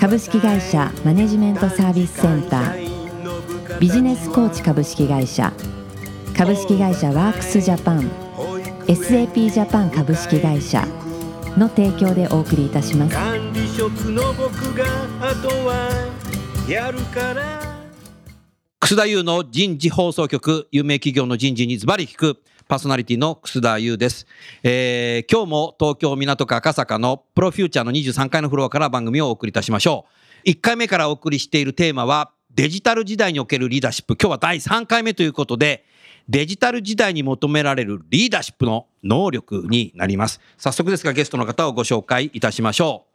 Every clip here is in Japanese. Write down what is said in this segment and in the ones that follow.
株式会社マネジメントサービスセンター。ビジネスコーチ株式会社。株式会社ワークスジャパン。SAP ジャパン株式会社。の提供でお送りいたします。管理職の僕があとはやるから。楠田優の人事放送局、有名企業の人事にズバリ聞く、パーソナリティの楠田優です。えー、今日も東京港区赤坂のプロフューチャーの23階のフロアから番組をお送りいたしましょう。1回目からお送りしているテーマは、デジタル時代におけるリーダーシップ。今日は第3回目ということで、デジタル時代に求められるリーダーシップの能力になります。早速ですがゲストの方をご紹介いたしましょう。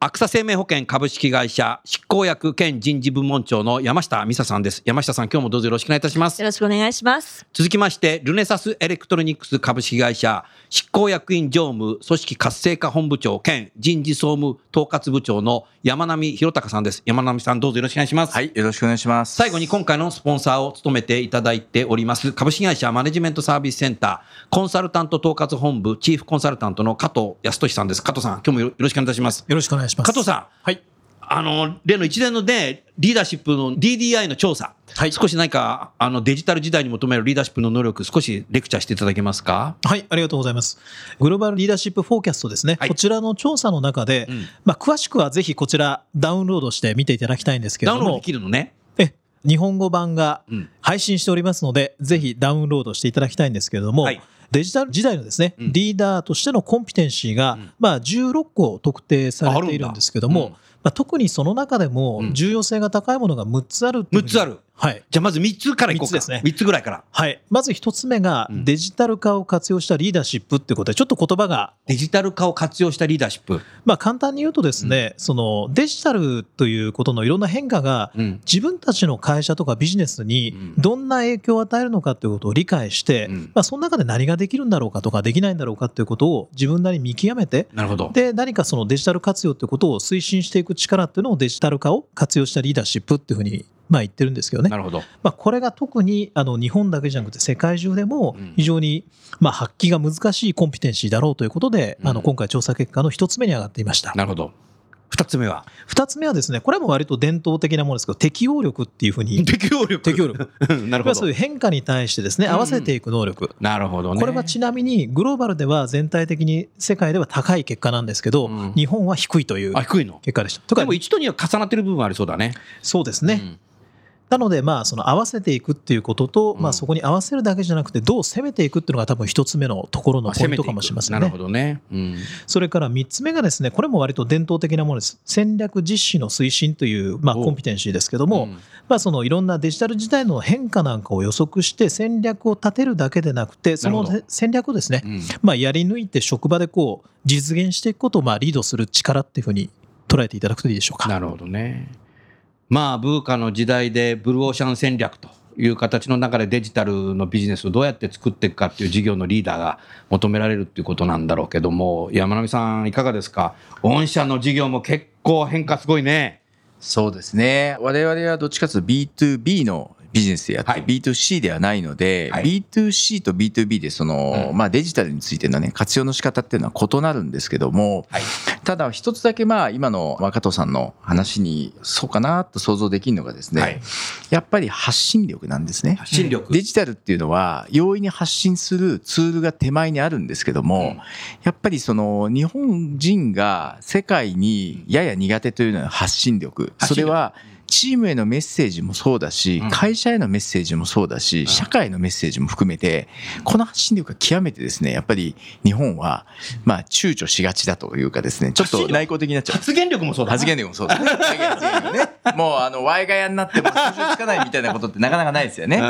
アクサ生命保険株式会社執行役兼人事部門長の山下美沙さんです。山下さん、今日もどうぞよろしくお願いいたしますよ。ろしくお願いします。続きまして、ルネサスエレクトロニクス株式会社執行役員常務組織活性化本部長兼人事総務統括部長の山並博隆さんです。山並さん、どうぞよろしくお願いします。はい、よろしくお願いします。最後に今回のスポンサーを務めていただいております株式会社マネジメントサービスセンターコンサルタント統括本部チーフコンサルタントの加藤康俊さんです。加藤さん、今日もよろしくお願いいたします。よろしくお願いします。加藤さん、はい。あの、例の一連のね、リーダーシップの DDI の調査、はい少し何か、あの、デジタル時代に求めるリーダーシップの能力、少しレクチャーしていただけますか？はい、ありがとうございます。グローバルリーダーシップフォーキャストですね。はいこちらの調査の中で、うんまあ、詳しくはぜひこちらダウンロードして見ていただきたいんですけれどもダウンロードで、きるのね。え日本語版がうん配信しておりますので、ぜひダウンロードしていただきたいんですけれども、はいデジタル時代のですね、うん。リーダーとしてのコンピテンシーが、ん。まあ、16個特定されているんですけども、まあ、特にその中でもうん。重要性が高いものが6つあるっていうふうに6つある。はい。じゃあまず3つからいこうか。三つですね3つぐらいから。はい。まず一つ目が、うんデジタル化を活用したリーダーシップってことで、ちょっと言葉が、デジタル化を活用したリーダーシップ。まあ簡単に言うとですね、そのデジタルということのいろんな変化が、うん。自分たちの会社とかビジネスにうんどんな影響を与えるのかということを理解して、うんまあその中で何ができるんだろうかとかできないんだろうかということを自分なりに見極めて、なるほど。で、何かそのデジタル活用ということを推進していく力っていうのをデジタル化を活用したリーダーシップっていうふうに、まあ言ってるんですけどねな。るほど。まあ、これが特にあの日本だけじゃなくて世界中でもうん非常にまあ発揮が難しいコンピテンシーだろうということで、うんあの今回調査結果の一つ目に上がっていました。なるほど。2つ目は？二つ目はですね、これも割と伝統的なものですけど、適応力っていうふうに、適応力。適応力。なるほど要する。に変化に対してですね、うん合わせていく能力。なるほどね。これはちなみにグローバルでは全体的に世界では高い結果なんですけど、うん日本は低いというあ、低いの？結果でした。とかでも1と2は重なってる部分ありそうだね。そうですね。なので、まあ、その合わせていくっていうことと、うんまあ、そこに合わせるだけじゃなくて、どう攻めていくっていうのが多分一つ目のところのポイントかもしれませんねなるほ。どね。うん。それから三つ目がですね、これも割と伝統的なものです。戦略実施の推進という、まあ、おコンピテンシーですけども、うんまあ、そのいろんなデジタル時代の変化なんかを予測して戦略を立てるだけでなくて、その戦略をですね、うんまあ、やり抜いて職場でこう、実現していくことをまあリードする力っていうふうに捉えていただくといいでしょうか。なるほどね。まあ、ブーカの時代でブルーオーシャン戦略という形の中でデジタルのビジネスをどうやって作っていくかっていう事業のリーダーが求められるっていうことなんだろうけども、山並さんいかがですか？御社の事業も結構変化すごいね。そうですね。我々はどっちかというと B2B のビジネスでやって、はい B2C ではないので、はい B2C と B2B でその、うんまあデジタルについてのね、活用の仕方っていうのは異なるんですけども、はい。ただ一つだけまあ今の加藤さんの話にそうかなと想像できるのがですね、はいやっぱり発信力なんですね。発信力。デジタルっていうのは容易に発信するツールが手前にあるんですけども、うんやっぱりその日本人が世界にやや苦手というのは発信力。発信力それはチームへのメッセージもそうだしうん、会社へのメッセージもそうだし、社会のメッセージも含めて、この発信力が極めてですね、やっぱり日本は、まあ躊躇しがちだというかですね、ちょっと内向的になっちゃう。発言力もそうだな発言力もそうですね。発言力ね。もうあの、ワイガヤになってもつかないみたいなことってなかなかないですよね。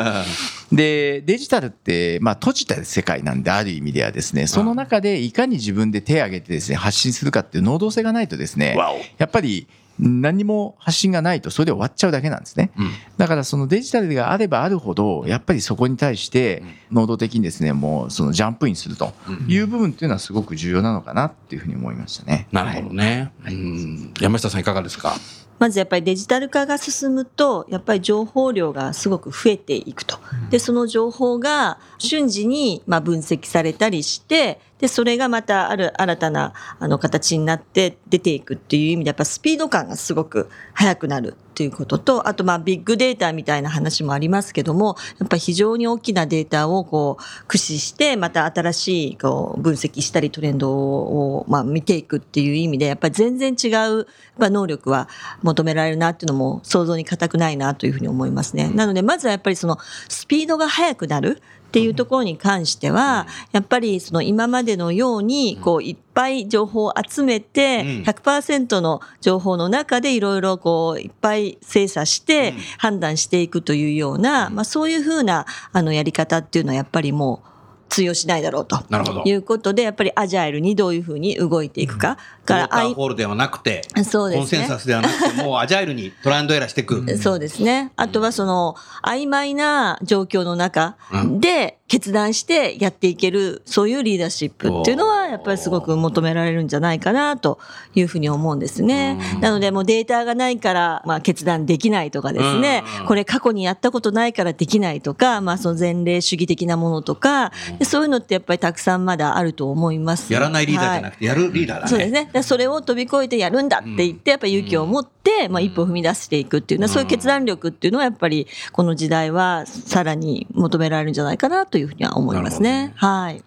で、デジタルって、まあ、閉じた世界なんで、ある意味ではですね、その中でいかに自分で手を挙げてですね、発信するかっていう能動性がないとですねやっぱり、何にも発信がないとそれで終わっちゃうだけなんですね。うん。だからそのデジタルがあればあるほどやっぱりそこに対して能動的にですねもうそのジャンプインするという部分っていうのはすごく重要なのかなっていうふうに思いましたね。なるほどね。うん。山下さんいかがですか？まずやっぱりデジタル化が進むとやっぱり情報量がすごく増えていくと。でその情報が瞬時にまあ分析されたりしてでそれがまたある新たなあの形になって出ていくっていう意味でやっぱスピード感がすごく速くなるっていうこととあとまあビッグデータみたいな話もありますけどもやっぱり非常に大きなデータをこう駆使してまた新しいこう分析したりトレンドをまあ見ていくっていう意味でやっぱり全然違うや能力は求められるなっていうのも想像に難くないなというふうに思いますね。なのでまずはやっぱりそのスピードが速くなるっていうところに関しては、やっぱりその今までのように、こう、いっぱい情報を集めて、うん。100%の情報の中でいろいろこう、いっぱい精査して判断していくというような、まあそういうふうな、あの、やり方っていうのはやっぱりもう、通用しないだろうとなるほどいうことで、やっぱりアジャイルにどういうふうに動いていくか。ウォータから、あいーホールではなくて、そうですねコンセンサスではなくて、もうアジャイルにトライアンドエラーしていく。そうですね。あとはその曖昧な状況の中で決断してやっていける、そういうリーダーシップっていうのはやっぱりすごく求められるんじゃないかなというふうに思うんですね。なのでもうデータがないからまあ決断できないとかですねうん、これ過去にやったことないからできないとか、まあその前例主義的なものとか、でそういうのってやっぱりたくさんまだあると思います。やらないリーダーじゃなくて、やるリーダーだね。そうですね。でそれを飛び越えてやるんだって言って、やっぱり勇気を持って、まあ一歩踏み出していくっていうのは、そういう決断力っていうのはやっぱりこの時代はさらに求められるんじゃないかなというふうには思いますね。はい。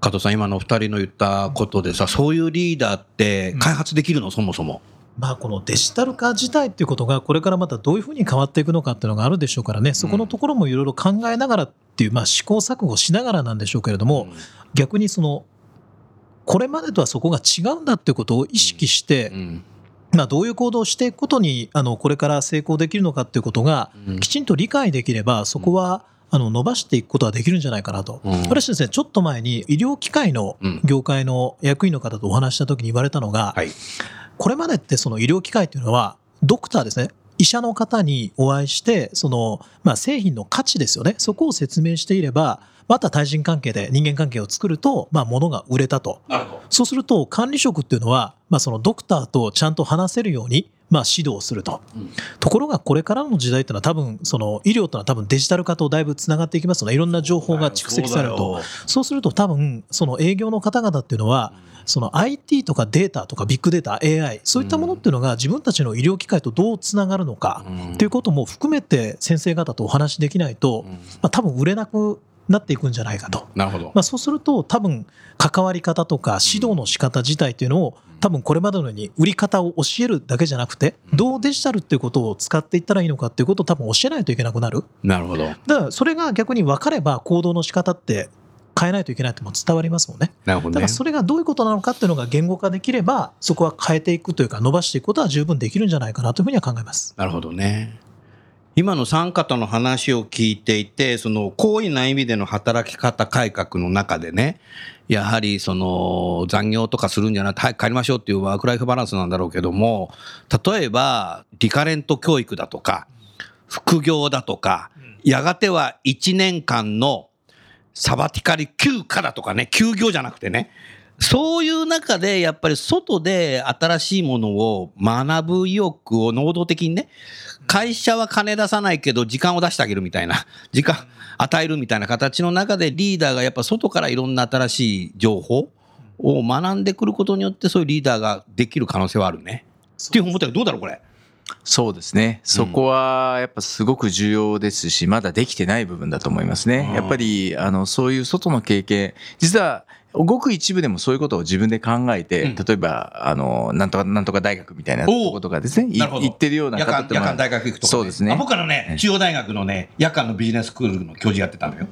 加藤さん、今のお二人の言ったことでさ、そういうリーダーって開発できるの、そもそも。まあ、このデジタル化自体っていうことがこれからまたどういうふうに変わっていくのかっていうのがあるでしょうからね。そこのところもいろいろ考えながらっていう、まあ、試行錯誤しながらなんでしょうけれども、逆にそのこれまでとはそこが違うんだっていうことを意識して、うん。まあ、どういう行動をしていくことにあのこれから成功できるのかっていうことがうん。きちんと理解できればそこはあの伸ばしていくことができるんじゃないかなと、うん。私ですねちょっと前に医療機械のうん。業界の役員の方とお話しした時に言われたのが、はい。これまでってその医療機械っていうのはドクターですね。医者の方にお会いしてその、まあ、製品の価値ですよね。そこを説明していればまた対人関係で人間関係を作ると、まあ、物が売れたと。そうすると管理職っていうのは、まあ、そのドクターとちゃんと話せるように、まあ、指導すると、うんところがこれからの時代っていうのは多分その医療というのは多分デジタル化とだいぶつながっていきますのでいろんな情報が蓄積されると。そうすると多分その営業の方々っていうのはその IT とかデータとかビッグデータ AI そういったものっていうのが自分たちの医療機械とどうつながるのかうんっていうことも含めて先生方とお話しできないと、うん。まあ、多分売れなくなっていくんじゃないかと。なるほどま。あ、そうすると多分関わり方とか指導の仕方自体っていうのを多分これまでのように売り方を教えるだけじゃなくてどうデジタルっていうことを使っていったらいいのかっていうことを多分教えないといけなくなるなるほど。だからそれが逆に分かれば行動の仕方って変えないといけないっても伝わりますもんねなるほどねだから。それがどういうことなのかっていうのが言語化できればそこは変えていくというか伸ばしていくことは十分できるんじゃないかなというふうには考えますなるほどね。今の三方の話を聞いていて、その高位な意味での働き方改革の中でね、やはりその残業とかするんじゃなくて、早く帰りましょうっていうワークライフバランスなんだろうけども、例えばリカレント教育だとか、副業だとか、やがては1年間のサバティカリ休暇だとかね、休業じゃなくてね、そういう中でやっぱり外で新しいものを学ぶ意欲を能動的にね、会社は金出さないけど時間を出してあげるみたいな、時間与えるみたいな形の中でリーダーがやっぱ外からいろんな新しい情報を学んでくることによってそういうリーダーができる可能性はあるね。っていう思ったけどどうだろうこれ？そうですね。そこはやっぱすごく重要ですし、まだできてない部分だと思いますね。やっぱり、あの、そういう外の経験、実は、ごく一部でもそういうことを自分で考えて、うん例えば、あの、なんとか、なんとか大学みたいなとことがですね、いなるほど言ってるような夜間方ってまあ夜間大学行くとか、そうですねあ僕らのね、中央大学のね、夜間のビジネススクールの教授やってたのよ。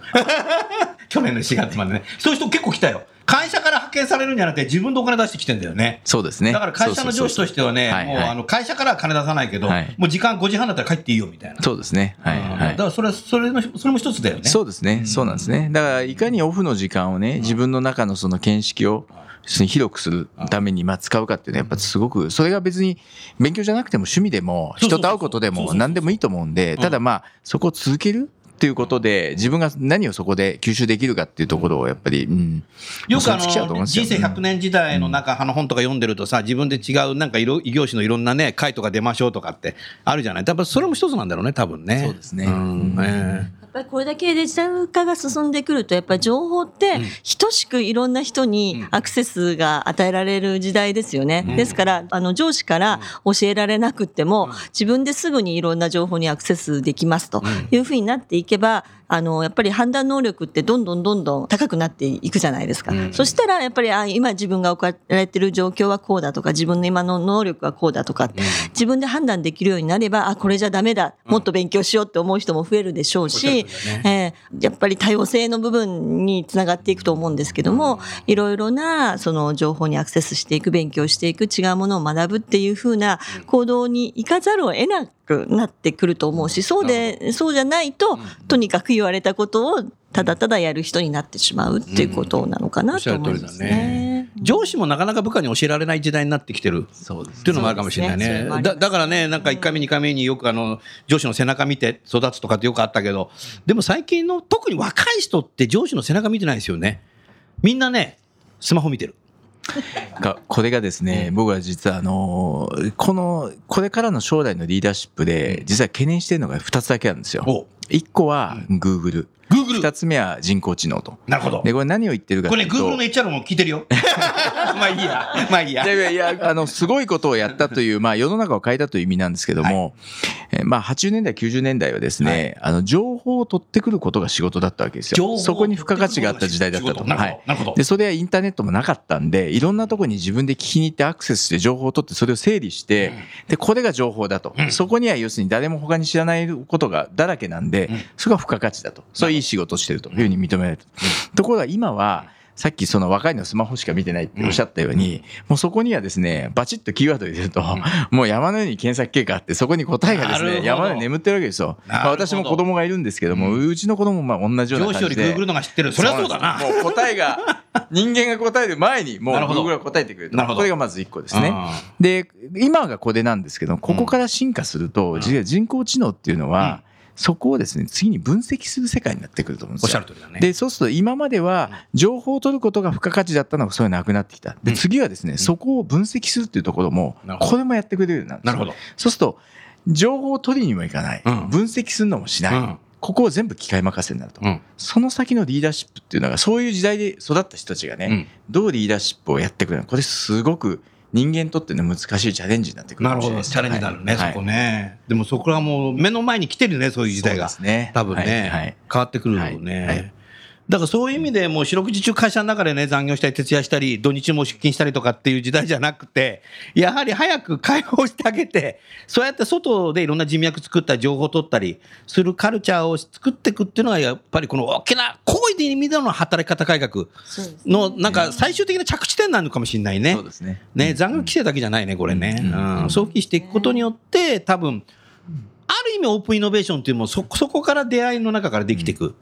去年の4月までね。そういう人結構来たよ。会社から派遣されるんじゃなくて、自分でお金出してきてんだよね。そうですね。だから会社の上司としてはね、もうあの会社からは金出さないけど、はいもう時間5時半だったら帰っていいよみたいな。そうですね。はいだか。らそれそれのそれも一つだよね。そうですね。んそうなんですね。だから、いかにオフの時間をね、自分の中のその見識を、広くするためにまあ使うかっていうのはやっぱすごく、それが別に勉強じゃなくても趣味でも、人と会うことでも何でもいいと思うんで、んただまあ、そこを続けるっていうことで、自分が何をそこで吸収できるかっていうところをやっぱり、うん。よくあの人生100年時代のなんかあの本とか読んでるとさ、自分で違うなんかいろ異業種のいろんなね、会とか出ましょうとかってあるじゃない。多分それも一つなんだろうね、多分ね。そうですねんうんえやっぱりこれだけデジタル化が進んでくるとやっぱり情報って等しくいろんな人にアクセスが与えられる時代ですよね。うん。ですからあの上司から教えられなくっても自分ですぐにいろんな情報にアクセスできますというふうになっていけばあのやっぱり判断能力ってどんどんどんどん高くなっていくじゃないですか。うん。そしたらやっぱりあ今自分が置かれてる状況はこうだとか自分の今の能力はこうだとか自分で判断できるようになればあこれじゃダメだもっと勉強しようって思う人も増えるでしょうし、えーやっぱり多様性の部分につながっていくと思うんですけどもいろいろなその情報にアクセスしていく勉強していく違うものを学ぶっていうふうな行動に行かざるを得なくなってくると思うしそうでそうじゃないととにかく言われたことをただただやる人になってしまうっていうことなのかなと思いますね。上司もなかなか部下に教えられない時代になってきてる。っていうのもあるかもしれないね。ね。だだからね、なんか1回目、2回目によくあの上司の背中見て育つとかってよくあったけど、でも最近の特に若い人って上司の背中見てないですよね。みんなね、スマホ見てる。がこれがですね、僕は実はあのーこのこれからの将来のリーダーシップで実は懸念しているのが2つだけあるんですよ。お。1個は Google、Google 2つ目は人工知能と。なるほど。でこれ何を言ってるかことれね、いうと Google の HR も聞いてるよ。まあいいや。まあいいやい。やいやあの、すごいことをやったという、まあ、世の中を変えたという意味なんですけども、えーまあ、80年代、90年代はですね、あの、情報を取ってくることが仕事だったわけですよ。情報をそこに付加価値があった時代だったと。なるほどはい。なるほどで、それはインターネットもなかったんで、いろんなところに自分で聞きに行ってアクセスして情報を取って、それを整理して、で、これが情報だと。そこには要するに誰も他に知らないことがだらけなんで、それが付加価値だと。それいい仕事をしてるというふうに認められた。ところが今は、さっきその若いのはスマホしか見てないっておっしゃったように、もうそこにはですね、バチッとキーワードを入れると、もう山のように検索結果あって、そこに答えがですね、山のように眠ってるわけですよ。まあ、私も子供がいるんですけども、うちの子供もまあ同じような上司より感じで。Google のが知ってる。そりゃそうだな。もう答えが、人間が答える前に、もう Google が答えてくれると。これがまず一個ですね。で、今がこれなんですけど、ここから進化すると、実は人工知能っていうのは、そこをですね、次に分析する世界になってくると思うんですよおっしゃる。通りだね。で、そうすると今までは情報を取ることが付加価値だったのがそれなくなってきた。で、うん次はですね、そこを分析するっていうところもこれもやってくれるようになるなるほど。そうすると、情報を取りにもいかない。うん分析するのもしない。うんここを全部機械任せになると。うんその先のリーダーシップっていうのが、そういう時代で育った人たちがね、うんどうリーダーシップをやってくるのか、これすごく人間にとっての難しいチャレンジになってくるなるほど。チャレンジになるね、はいそこね。でもそこはもう目の前に来てるね、そういう時代が。そうですね多分ね、はいはい変わってくるよね。だからそういう意味でもう四六時中会社の中でね残業したり徹夜したり土日も出勤したりとかっていう時代じゃなくてやはり早く解放してあげて そうやって外でいろんな人脈作ったり情報を取ったりするカルチャーを作っていくっていうのがやっぱりこの大きな好意で意味での働き方改革のなんか最終的な着地点なのかもしれないね。そうですね。ね、残業規制だけじゃないね、これね。うんうん、早期していくことによって、多分、ある意味オープンイノベーションっていうのもそ、そこから出会いの中からできていく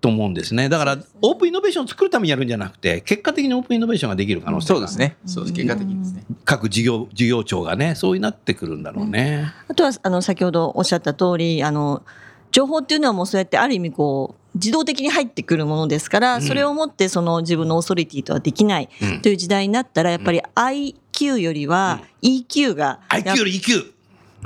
と思うんですね。だから、オープンイノベーションを作るためにやるんじゃなくて、結果的にオープンイノベーションができる可能性がそうですね。そうです。結果的にですね。各事業、事業長がね、そうになってくるんだろうね。あとはあの先ほどおっしゃった通りあの情報っていうのはもうそうやってある意味こう自動的に入ってくるものですから、それをもってその自分のオーソリティとはできないうんという時代になったらやっぱり IQ よりは EQ がや IQ より EQ。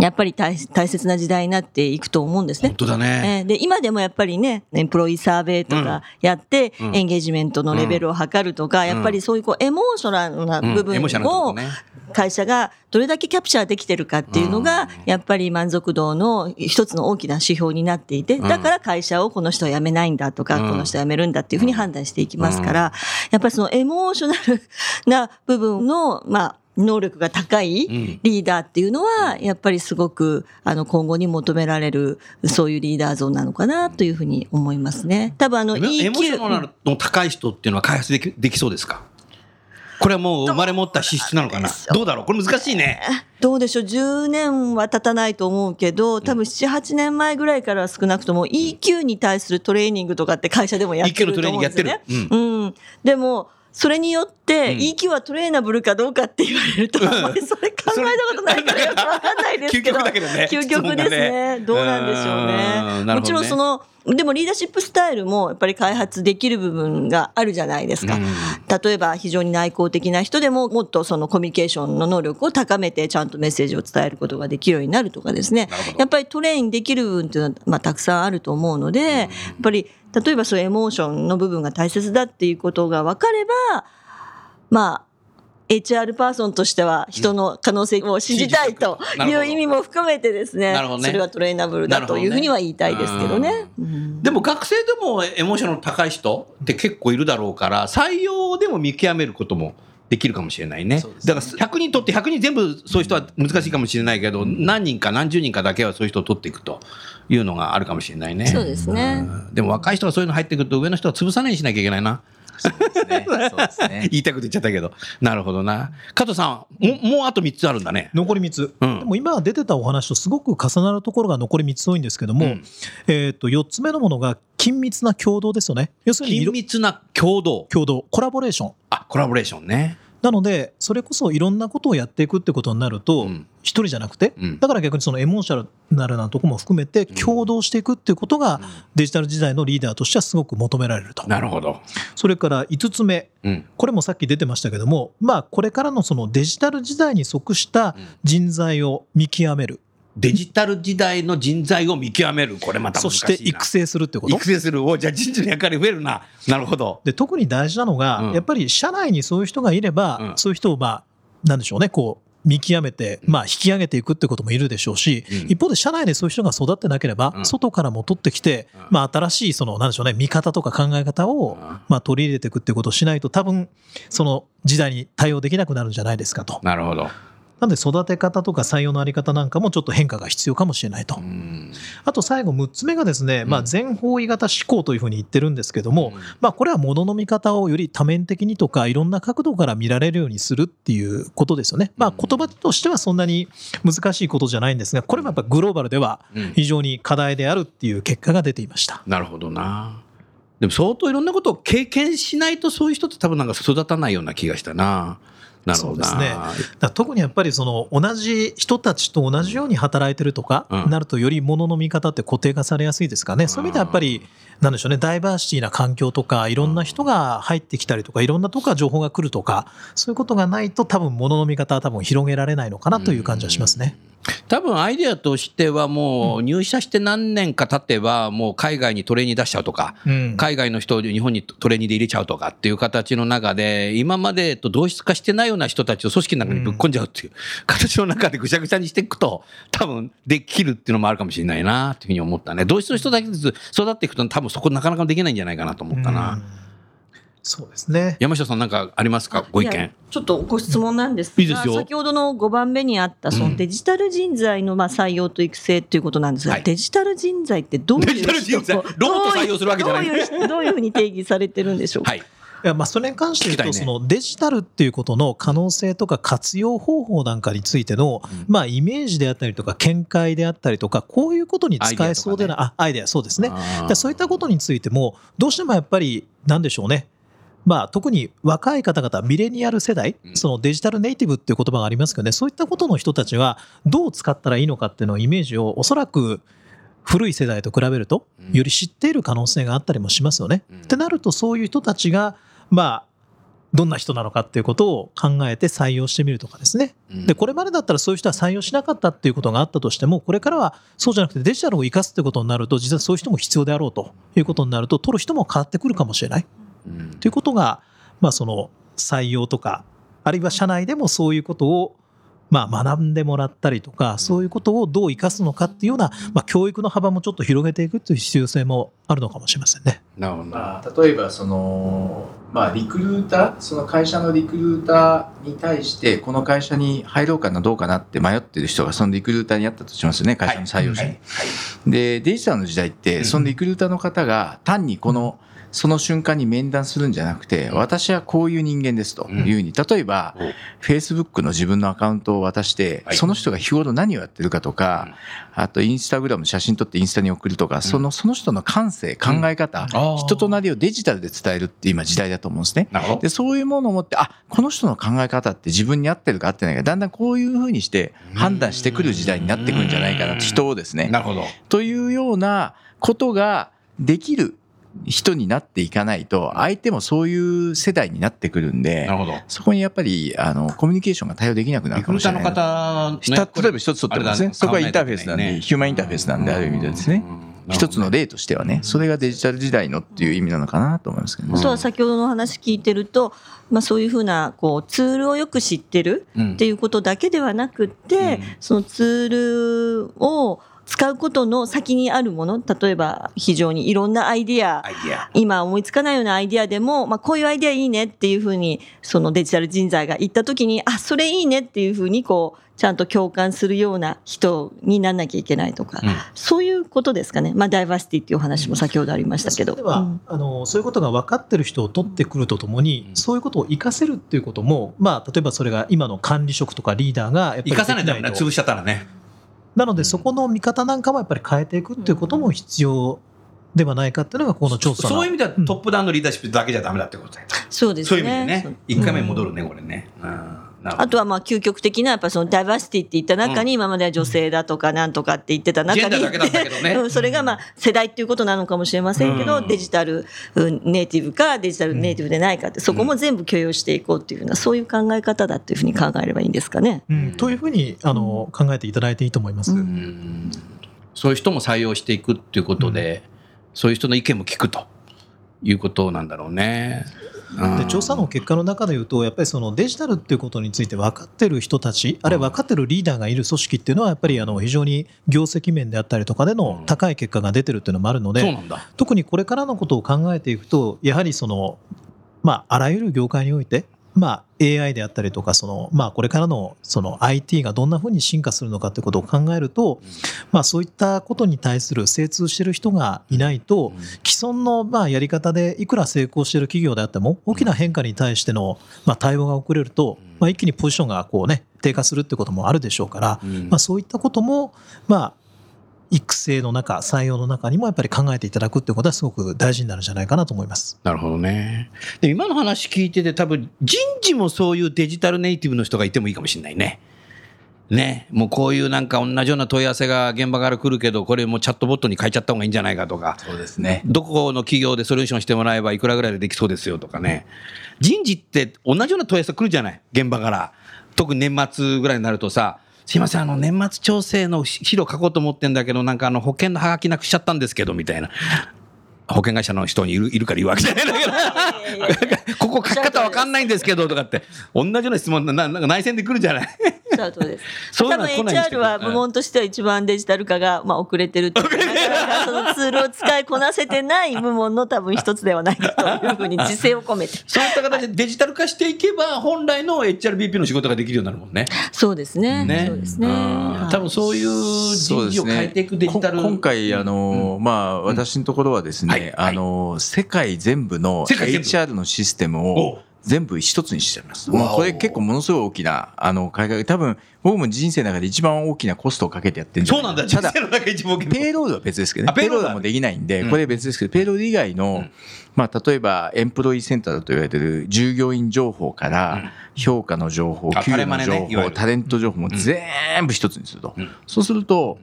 やっぱり大大切な時代になっていくと思うんですね。本。当だね。えーで今でもやっぱりねエンプロイサーベイとかやって、うん。エンゲージメントのレベルを測るとか、やっぱりそういうこうエモーショナルな部分を会社がどれだけキャプチャーできてるかっていうのが、やっぱり満足度の一つの大きな指標になっていて、だから会社をこの人は辞めないんだとか、うん。この人は辞めるんだっていうふうに判断していきますから、やっぱりそのエモーショナルな部分の、まあ、能力が高いん。リーダーっていうのは、やっぱりすごく、あの、今後に求められる、そういうリーダー像なのかなというふうに思いますね。多分あの、エモエモーショナ EQ ルの高い人っていうのは開発できできそうですか？これはもう生まれ持った資質なのかな？どうだろう？これ難しいね。どうでしょう？10年は経たないと思うけど多分78年前ぐらいからは少なくとも EQ に対するトレーニングとかって会社でもやって EQ のトるとレーニングや思うんですってる。よね。うん。うん、でもそれによってうん。EQ はトレーナブルかどうかって言われると、あんまりそれ考えたことないからよく わかんないです究けど。極だけどね。究極ですね。どうなんでしょうね。もちろんそのでもリーダーシップスタイルもやっぱり開発できる部分があるじゃないですか。うん。例えば非常に内向的な人でももっとそのコミュニケーションの能力を高めてちゃんとメッセージを伝えることができるようになるとかですね。やっぱりトレインできる部分っていうのは、まあ、たくさんあると思うので、やっぱり例えばそういうエモーションの部分が大切だっていうことが分かればまあ HR パーソンとしては人の可能性を信じたいという意味も含めてですね。ね。それはトレーナブルだというふうには言いたいですけどね。うん。でも学生でもエモーションの高い人って結構いるだろうから採用でも見極めることもできるかもしれないね。ね。だから100人取って100人全部そういう人は難しいかもしれないけど、何人か何十人かだけはそういう人を取っていくというのがあるかもしれないね。そうですね。うん。でも若い人がそういうの入ってくると上の人は潰さないようにしなきゃいけないな。そうですね。そうですね。言いたいこと言っちゃったけど。なるほどな。加藤さん、ももうあと3つあるんだね。残り3つ、うんでも今出てたお話とすごく重なるところが残り3つ多いんですけども、うんえー、と4つ目のものが緊密な共同ですよね要するにい緊ろ密な共同。共同コラボレーションあ、コラボレーションね。なのでそれこそいろんなことをやっていくってことになるとうん。一人じゃなくてうん。だから逆にそのエモーショナルなところも含めて共同していくっていうことがデジタル時代のリーダーとしてはすごく求められると。なるほど。それから5つ目うん。これもさっき出てましたけどもまあこれからのそのデジタル時代に即した人材を見極めるデジタル時代の人材を見極める。これまた難しいな。そして育成するってこと？育成する。おじゃあ人事の役割増えるな。なるほど。で特に大事なのが、うんやっぱり社内にそういう人がいれば、うんそういう人をまあなんでしょうねこう見極めて、まあ、引き上げていくってこともいるでしょうし、うん一方で社内でそういう人が育ってなければ、うん外からも取ってきて、うんまあ、新しいそのなんでしょうね見方とか考え方を、うんまあ、取り入れていくってことをしないと多分その時代に対応できなくなるんじゃないですかと。なるほど。なので育て方とか採用のあり方なんかもちょっと変化が必要かもしれないと。うんあと最後6つ目がですね、まあ、うん全方位型思考というふうに言ってるんですけども、まあ、これはものの見方をより多面的にとかいろんな角度から見られるようにするっていうことですよね。まあ、言葉としてはそんなに難しいことじゃないんですがこれもやっぱグローバルではうん非常に課題であるっていう結果が出ていました。なるほどな。でも相当いろんなことを経験しないとそういう人って多分なんか育たないような気がしたな。なるほどな。そうですね。だ特にやっぱりその同じ人たちと同じように働いてるとかうん。なるとよりものの見方って固定化されやすいですかね、そういう意味ではやっぱりなんでしょうねダイバーシティな環境とかいろんな人が入ってきたりとかいろんなとこから情報が来るとかそういうことがないと多分ものの見方は多分広げられないのかなという感じはしますね。多分アイデアとしてはもう入社して何年か経てばもう海外にトレーニー出しちゃうとか、うん。海外の人を日本にトレーニーで入れちゃうとかっていう形の中で今までと同質化してないような人たちを組織の中にぶっ込んじゃうっていう。形の中でぐちゃぐちゃにしていくと多分できるっていうのもあるかもしれないなっていうふうに思ったね。同質の人だけずつ育っていくと多分そこなかなかできないんじゃないかなと思ったな、うん。そうですね。山下さんなんかありますか？ご意見？ちょっとご質問なんですが、いいですよ。先ほどの5番目にあったそうん。のデジタル人材のまあ採用と育成ということなんですが、はい。デジタル人材ってどういうデジタル人材？ロボット採用するわけじゃない。どういうどういうふうに定義されてるんでしょうか？はいいやまあそれに関して言うと、そのデジタルっていうことの可能性とか活用方法なんかについての、まあ、イメージであったりとか見解であったりとかこういうことに使えそうでなあアイデアそうですね。でそういったことについてもどうしてもやっぱりなんでしょうね。まあ、特に若い方々、ミレニアル世代、うん。そのデジタルネイティブっていう言葉がありますけどね、そういったことの人たちは、どう使ったらいいのかっていうのをイメージを、おそらく古い世代と比べるとうん、より知っている可能性があったりもしますよね。うん。ってなると、そういう人たちが、まあ、どんな人なのかっていうことを考えて採用してみるとかですね。うんで、これまでだったらそういう人は採用しなかったっていうことがあったとしても、これからはそうじゃなくてデジタルを生かすってことになると、実はそういう人も必要であろうということになると、取る人も変わってくるかもしれない。うんということが、まあ、その採用とかあるいは社内でもそういうことをまあ学んでもらったりとかそういうことをどう生かすのかっていうような、まあ、教育の幅もちょっと広げていくという必要性もあるのかもしれませんね。なるほど。なまあ、例えばその、まあ、リクルーターその会社のリクルーターに対してこの会社に入ろうかなどうかなって迷ってる人がそのリクルーターにあったとしますよね会社の採用者に。はい。でデジタルの時代ってそのリクルーターの方が単にこのその瞬間に面談するんじゃなくて、私はこういう人間ですというふうに、例えば、Facebook の自分のアカウントを渡して、はい。その人が日頃何をやってるかとか、あとインスタグラム写真撮ってインスタに送るとか、そのその人の感性、考え方、人となりをデジタルで伝えるって今時代だと思うんですね。なるほど。で、そういうものを持って、あ、この人の考え方って自分に合ってるか合ってないか、だんだんこういうふうにして判断してくる時代になってくるんじゃないかなと、人をですね。なるほど。というようなことができる人になっていかないと、相手もそういう世代になってくるんでなる、ほど。そこにやっぱりあのコミュニケーションが対応できなくなるリクルーターのかもしれない。方、ね例えば一つ取ってもですね、そこはインターフェースなんで、ヒューマンインターフェースなんである意味でですね、一つの例としてはね、それがデジタル時代のっていう意味なのかなと思いますけどね。あとは先ほどの話聞いてると、まあ、そういうふうなこうツールをよく知ってるうんっていうことだけではなくって、うんそのツールを使うことの先にあるもの例えば非常にいろんなアイディア。今思いつかないようなアイディアでも、まあ、こういうアイディアいいねっていうふうにそのデジタル人材が言った時にあそれいいねっていうふうにこうちゃんと共感するような人にならなきゃいけないとか、うん。そういうことですかね、まあ、ダイバーシティっていうお話も先ほどありましたけど。では、うん。あのそういうことが分かってる人を取ってくるとともに、うん。そういうことを活かせるっていうことも、まあ、例えばそれが今の管理職とかリーダーがやっぱり生かさないと潰しちゃったらね。なので、そこの見方なんかもやっぱり変えていくっていうことも必要ではないかっていうのが、この調査のそういう意味ではうんトップダウンのリーダーシップだけじゃダメだってことだよ。そうですねそういう意味でね。一回目に戻るるね、これね。うんあとはまあ究極的なやっぱそのダイバーシティって言った中に今までは女性だとかなんとかって言ってた中にそれがまあ世代っていうことなのかもしれませんけうんどデジタルうんネイティブかデジタルネイティブでないかってそこも全部許容していこうっていうふうなそういう考え方だっていうふうに考えればいいんですかね。うん。というふうにあの考えていただいていいと思います。うん。うんそういう人も採用していくっていうことで、そういう人の意見も聞くということなんだろうね。うんで調査の結果の中で言うと、やっぱりそのデジタルっていうことについて分かってる人たち、あるいは分かってるリーダーがいる組織っていうのは、やっぱりあの非常に業績面であったりとかでの高い結果が出てるっていうのもあるので。特にこれからのことを考えていくと、やはりその、まあ、あらゆる業界において、まあ、AI であったりとか、その、まあ、これからの、その IT がどんなふうに進化するのかということを考えると、まあ、そういったことに対する精通している人がいないと、既存のまあやり方でいくら成功している企業であっても、大きな変化に対してのまあ対応が遅れると、まあ、一気にポジションがこうね、低下するってこともあるでしょうから、うん。まあ、そういったことも、まあ、育成の中、採用の中にもやっぱり考えていただくっていうことはすごく大事になるんじゃないかなと思います。なるほどね。で、今の話聞いてて、多分人事もそういうデジタルネイティブの人がいてもいいかもしれないね。ね、もうこういうなんか同じような問い合わせが現場から来るけど、これもうチャットボットに変えちゃった方がいいんじゃないかとか、そうですね。どこの企業でソリューションしてもらえばいくらぐらいでできそうですよとかね。人事って同じような問い合わせ来るじゃない現場から。特に年末ぐらいになるとさ、すいません、あの、年末調整の資料書こうと思ってんだけど、なんかあの、保険のハガキなくしちゃったんですけど、みたいな。保険会社の人にいるいるから言うわけじゃないんだけど。ここ書き方わかんないんですけど、とかって。同じような質問な、なんか内線で来るじゃないおっしゃる通りです。そう多分 HR どは部門としては一番デジタル化がまあ遅れてるってそのツールを使いこなせてない部門の多分一つではないかというふうに自制を込めて。そういった形でデジタル化していけば、本来の HRBP の仕事ができるようになるもんね。そうですね。ね。そうですね。多分そういう人事を変えていくデジタル。こ今回、あの、まあ、私のところはですね、あの、世界全部の HR のシステムお。を全部一つにしちゃいます。もうこれ結構ものすごい大きな、あの、改革、多分、僕も人生の中で一番大きなコストをかけてやってるんそうなんだ。ただ人生の中一番大きい payroll は別ですけどね。 payroll もできないんで、うん。これ別ですけど、 payroll 以外の、うん。まあ、例えば、エンプロイーセンターだと言われてる従業員情報から、評価の情報、あ給与タレマネの情報、タレント情報も全部一つにすると。うん。そうすると、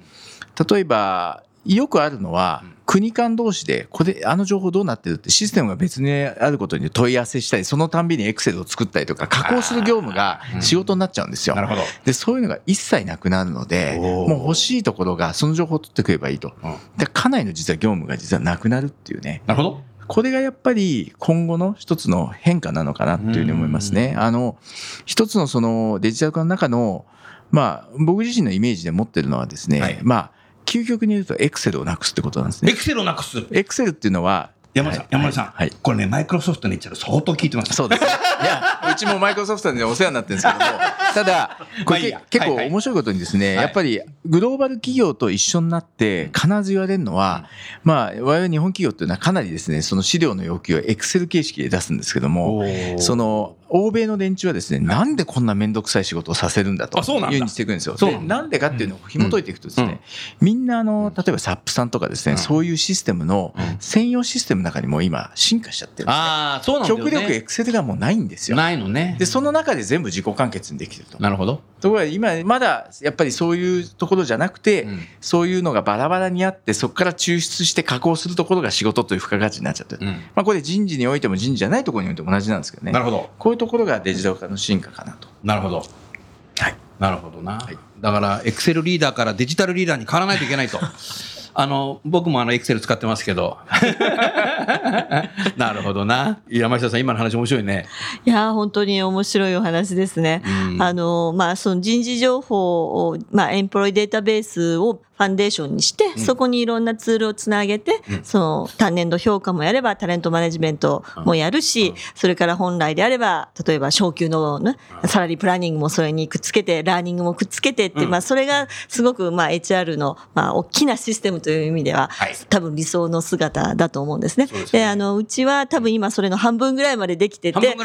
例えば、よくあるのは、国間同士で、これ、あの情報どうなってるってシステムが別にあることに問い合わせしたり、そのたんびにエクセルを作ったりとか、加工する業務が仕事になっちゃうんですよ。なるほど。で、そういうのが一切なくなるので、もう欲しいところがその情報を取ってくればいいと。うんで、かなりの実は業務が実はなくなるっていうね。なるほど。これがやっぱり今後の一つの変化なのかなっていうふうに思いますね。あの、一つのそのデジタル化の中の、まあ、僕自身のイメージで持ってるのはですね、はいまあ、究極に言うとエクセルをなくすってことなんですね。エクセルをなくす。エクセルっていうのは山田さん、はい山田さん、はいこれね、マイクロソフトの HR 相当聞いてます。そうですね。いや、うちもマイクロソフトでお世話になってるんですけども、ただ、これまあ結構はいはい。面白いことにですね、はい。やっぱりグローバル企業と一緒になって必ず言われるのは、まあ、我々日本企業っていうのはかなりですね、その資料の要求をエクセル形式で出すんですけども、その、欧米の連中はですね、なんでこんなめんどくさい仕事をさせるんだというふうにしていくんですよ。でなんでかっていうのを紐解いていくとですね、みんなあの、例えば SAP さんとかですね、うん。そういうシステムのうん。専用システムの中にも今進化しちゃってるんですね。ああ、そうなんだよね。極力エクセルがもうないんですよ。ないのね。で、その中で全部自己完結にできてると。なるほど。ところが今、まだやっぱりそういうところじゃなくて、うんそういうのがバラバラにあって、そこから抽出して加工するところが仕事という付加価値になっちゃってる。うんまあこれ人事においても人事じゃないところにおいても同じなんですけどね。なるほど。こういうところがデジタル化の進化かなと。なるほど。はい。なるほどな。はいだから、エクセルリーダーからデジタルリーダーに変わらないといけないと。あの、僕もあの、エクセル使ってますけど。なるほどな。山下さん、今の話面白いね。いやー本当に面白いお話ですね。うんあのまあ、その人事情報を、まあ、エンプロイデータベースをファンデーションにして、そこにいろんなツールをつなげて、うん。その単年度評価もやればタレントマネジメントもやるし、うん。それから本来であれば例えば昇給の、ね、サラリープランニングもそれにくっつけてラーニングもくっつけてって、うん。まあ、それがすごく、まあ、HR の、まあ、大きなシステムという意味では、はい。多分理想の姿だと思うんですね。であのうちは多分今それの半分ぐらいまでできてて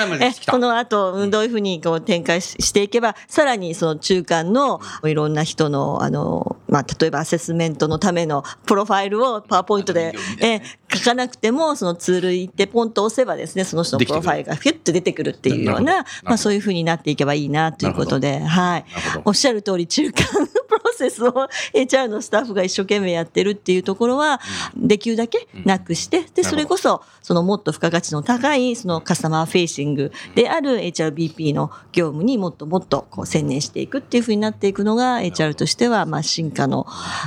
この後、うん。どういうふうにこう展開ししていけば、さらにその中間のいろんな人の、あの、まあ、例えばアセスメントのためのプロファイルをパワーポイントで、え書かなくても、そのツール行ってポンと押せばですね、その人のプロファイルがフィュッと出てくるっていうような、まあ、そういうふうになっていけばいいなということで、はい。おっしゃる通り、中間のプロセスを HR のスタッフが一生懸命やってるっていうところは、できるだけなくして、で、それこそ、そのもっと付加価値の高い、そのカスタマーフェイシングである HRBP の業務にもっともっとこう専念していくっていうふうになっていくのが HR としては、まあ、進化の、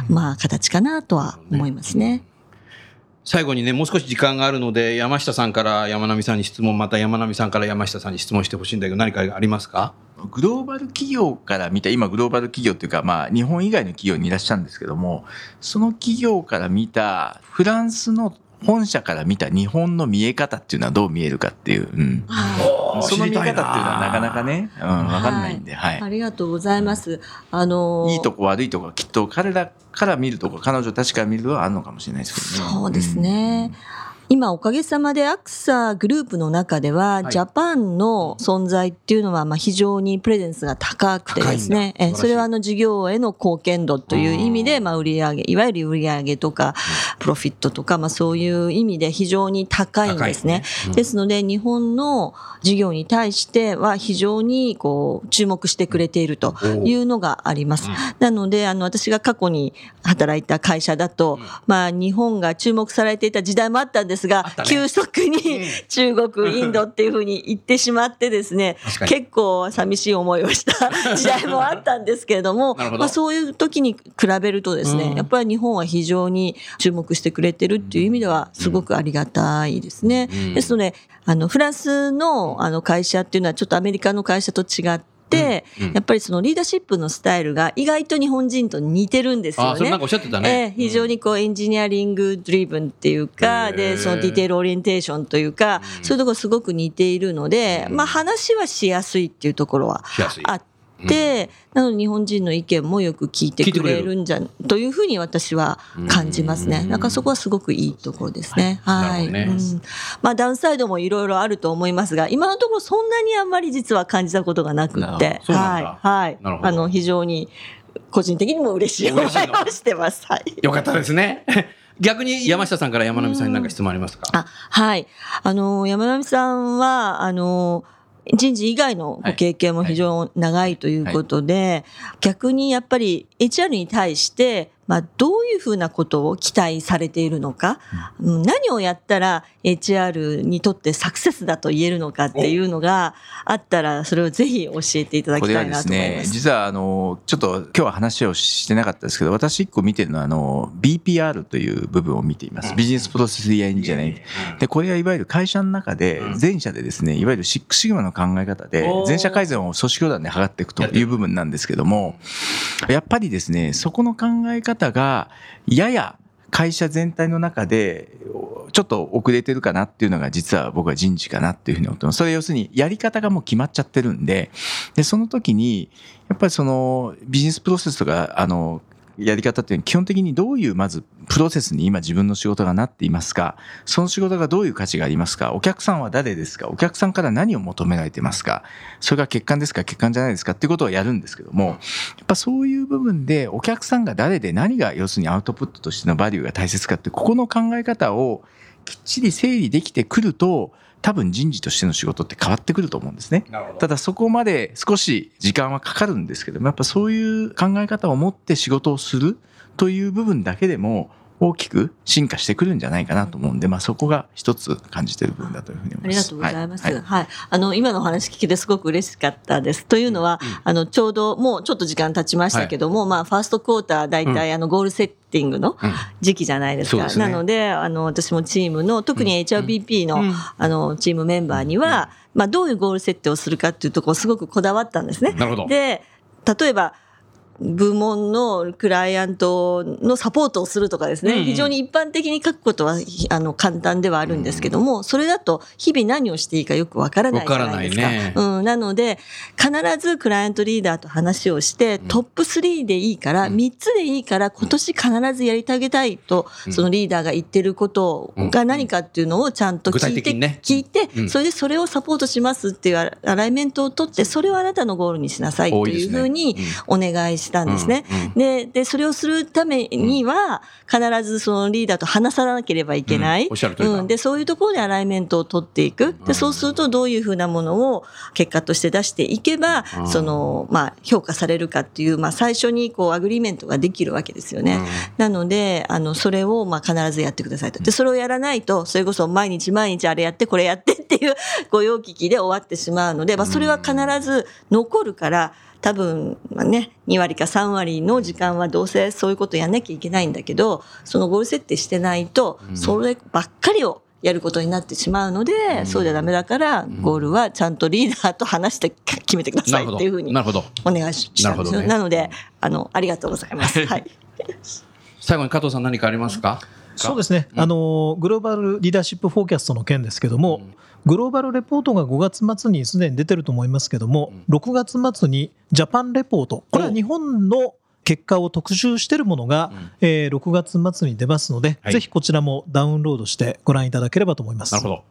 まあ、形かなとは思いますね。最後にね、もう少し時間があるので、山下さんから山並さんに質問、また山並さんから山下さんに質問してほしいんだけど、何かありますか？グローバル企業から見た、今グローバル企業っていうか、まあ日本以外の企業にいらっしゃるんですけども、その企業から見た、フランスの本社から見た日本の見え方っていうのはどう見えるかっていう、うん。その見え方っていうのはなかなかね、うん、わかんないんで、はい。ありがとうございます。あのいいとこ悪いとこはきっと彼らから見るとこ、彼女たちから見るとこはあるのかもしれないですけどね。そうですね。今おかげさまでアクサグループの中では、はい。ジャパンの存在っていうのはまあ非常にプレゼンスが高くてですね、えそれはあの事業への貢献度という意味で、まあ売上いわゆる売上とか、プロフィットとか、まあそういう意味で非常に高いんですね。ね。うん。ですので日本の事業に対しては非常にこう注目してくれているというのがあります。なので、あの、私が過去に働いた会社だと、まあ、日本が注目されていた時代もあったんですが、あったね。急速に中国、インドっていうふうに言ってしまってですね結構寂しい思いをした 時代もあったんですけれども、ど。まあ、そういう時に比べるとですね、うん。やっぱり日本は非常に注目してくれてるっていう意味では、すごくありがたいですね。うん。ですので、あの、フランスのあの会社っていうのはちょっとアメリカの会社と違って、うんうんやっぱりそのリーダーシップのスタイルが意外と日本人と似てるんですよね。ああ、それなんかおっしゃってたね。ええ非常にこう engineering driven っていうか、で、その detail orientation というか、そういうところすごく似ているので、うんまあ話はしやすいっていうところは。あって、なので日本人の意見もよく聞いてくれるんじゃ、というふうに私は感じますね。うんなんかそこはすごくいいところですね。はい。ねうんまあダウンサイドもいろいろあると思いますが、今のところそんなにあんまり実は感じたことがなくて、はい。はいあの、非常に個人的にも嬉しい思いを嬉してます。はい。よかったですね。逆に山下さんから山並さんに何か質問ありますか？あはい。あの、山並さんは、あの、人事以外のご経験も非常に長いということで、逆にやっぱり HR に対して、まあ、どういうふうなことを期待されているのか、うん何をやったら HR にとってサクセスだと言えるのかっていうのがあったら、それをぜひ教えていただきたいなと思います。実はあの、ちょっと今日は話をしてなかったですけど、私一個見てるのはあの、BPR という部分を見ています。ビジネスプロセスエンジニアリング。で、これはいわゆる会社の中で、全社でですね、いわゆるシックシグマの考え方で全社改善を組織教団で図っていくという部分なんですけども、やっぱりですね、そこの考え方が、やや会社全体の中で、ちょっと遅れてるかなっていうのが実は僕は人事かなっていうふうに思ってます。それ要するにやり方がもう決まっちゃってるんで、で、その時に、やっぱりそのビジネスプロセスとか、あの、やり方っていうのは基本的にどういうまずプロセスに今自分の仕事がなっていますか？その仕事がどういう価値がありますか？お客さんは誰ですか？お客さんから何を求められてますか？それが欠陥ですか？欠陥じゃないですかっていうことをやるんですけどもやっぱそういう部分でお客さんが誰で何が要するにアウトプットとしてのバリューが大切かってここの考え方をきっちり整理できてくると多分人事としての仕事って変わってくると思うんですね。ただそこまで少し時間はかかるんですけどもやっぱそういう考え方を持って仕事をするという部分だけでも大きく進化してくるんじゃないかなと思うんで、まあ、そこが一つ感じている部分だというふうに思います。ありがとうございます。ははいい。あの、今のお話聞けてすごく嬉しかったです。というのは、あの、ちょうどもうちょっと時間経ちましたけども、まあ、ファーストクォーター、大体、あの、ゴールセッティングのうん時期じゃないですか。そうですねなので、あの、私もチームの、特に HRBP の、あの、チームメンバーには、まあ、どういうゴール設定をするかっていうところをすごくこだわったんですね。なるほど。で、例えば、部門のクライアントのサポートをするとかですね、うんうん。非常に一般的に書くことはひあの簡単ではあるんですけども、それだと日々何をしていいかよくわからないじゃないですか。ね。うん、なので、必ずクライアントリーダーと話をして、トップ3でいいから、3つでいいから、今年必ずやりてあげたいと、そのリーダーが言ってることが何かっていうのをちゃんと聞いて、ね。聞いて、うん。それでそれをサポートしますっていうアライメントを取って、それをあなたのゴールにしなさいというふうにお願いしたんですね。で、で、それをするためには、必ずそのリーダーと話さなければいけない。うんで、そういうところで alignment を取っていく。で、そうするとどういうふうなものを結果として出していけばう、んその、まあ、評価されるかっていう、まあ、最初にこう、 agreement ができるわけですよね。なので、あの、それを、まあ、必ずやってくださいと。で、それをやらないと、それこそ毎日毎日あれやって、これやっていうご用聞きで終わってしまうので、まあ、それは必ず残るから、多分、まあね、2割か3割の時間はどうせそういうことやんなきゃいけないんだけど、そのゴール設定してないと、そればっかりをやることになってしまうので、そうじゃダメだから、ゴールはちゃんとリーダーと話して決めてくださない。っていうふうになるほど。お願いししたんですよ。なるほどねなので、あの、ありがとうございます。はい。最後に加藤さん何かありますか？そうですね、あのグローバルリーダーシップフォーキャストの件ですけども、グローバルレポートが5月末にすでに出てると思いますけども、6月末にジャパンレポート、これは日本の結果を特集しているものが、えー6月末に出ますので、はいぜひこちらもダウンロードしてご覧いただければと思います。なるほど。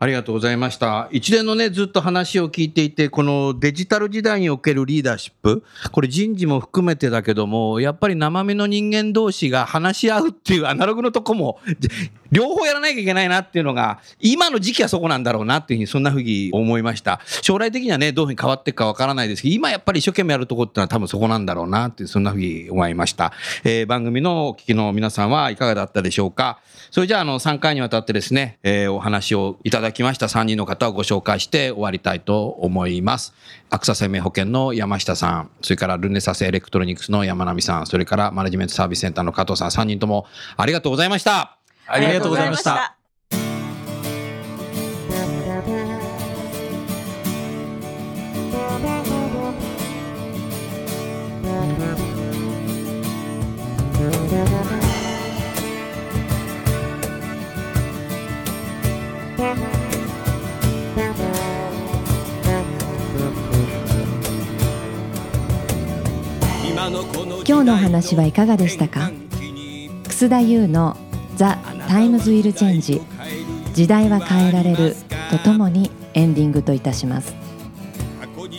ありがとうございました。一連のね、ずっと話を聞いていて、このデジタル時代におけるリーダーシップ、これ人事も含めてだけども、やっぱり生身の人間同士が話し合うっていうアナログのとこも、じ両方やらなきゃいけないなっていうのが、今の時期はそこなんだろうなっていうふうに、そんなふうに思いました。将来的にはね、どういうふうに変わっていくかわからないですけど、今やっぱり一生懸命やるとこってのは多分そこなんだろうなっていう、そんなふうに思いました。えー番組のお聞きの皆さんはいかがだったでしょうか。それじゃあ、あの、3回にわたってですね、えーお話をいただきました3人の方をご紹介して終わりたいと思います。アクサ生命保険の山下さん、それからルネサスエレクトロニクスの山並さん、それからマネジメントサービスセンターの加藤さん、3人ともありがとうございました。ありがとうございました。今日のお話はいかがでしたか？楠田優の「 The Times Will Change。時代は変えられる」とともにエンディングといたします。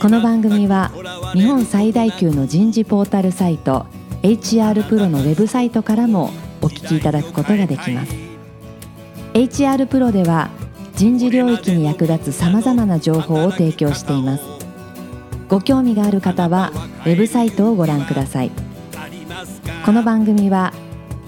この番組は日本最大級の人事ポータルサイト HR プロのウェブサイトからもお聞きいただくことができます。HR プロでは人事領域に役立つさまざまな情報を提供しています。ご興味がある方はウェブサイトをご覧ください。この番組は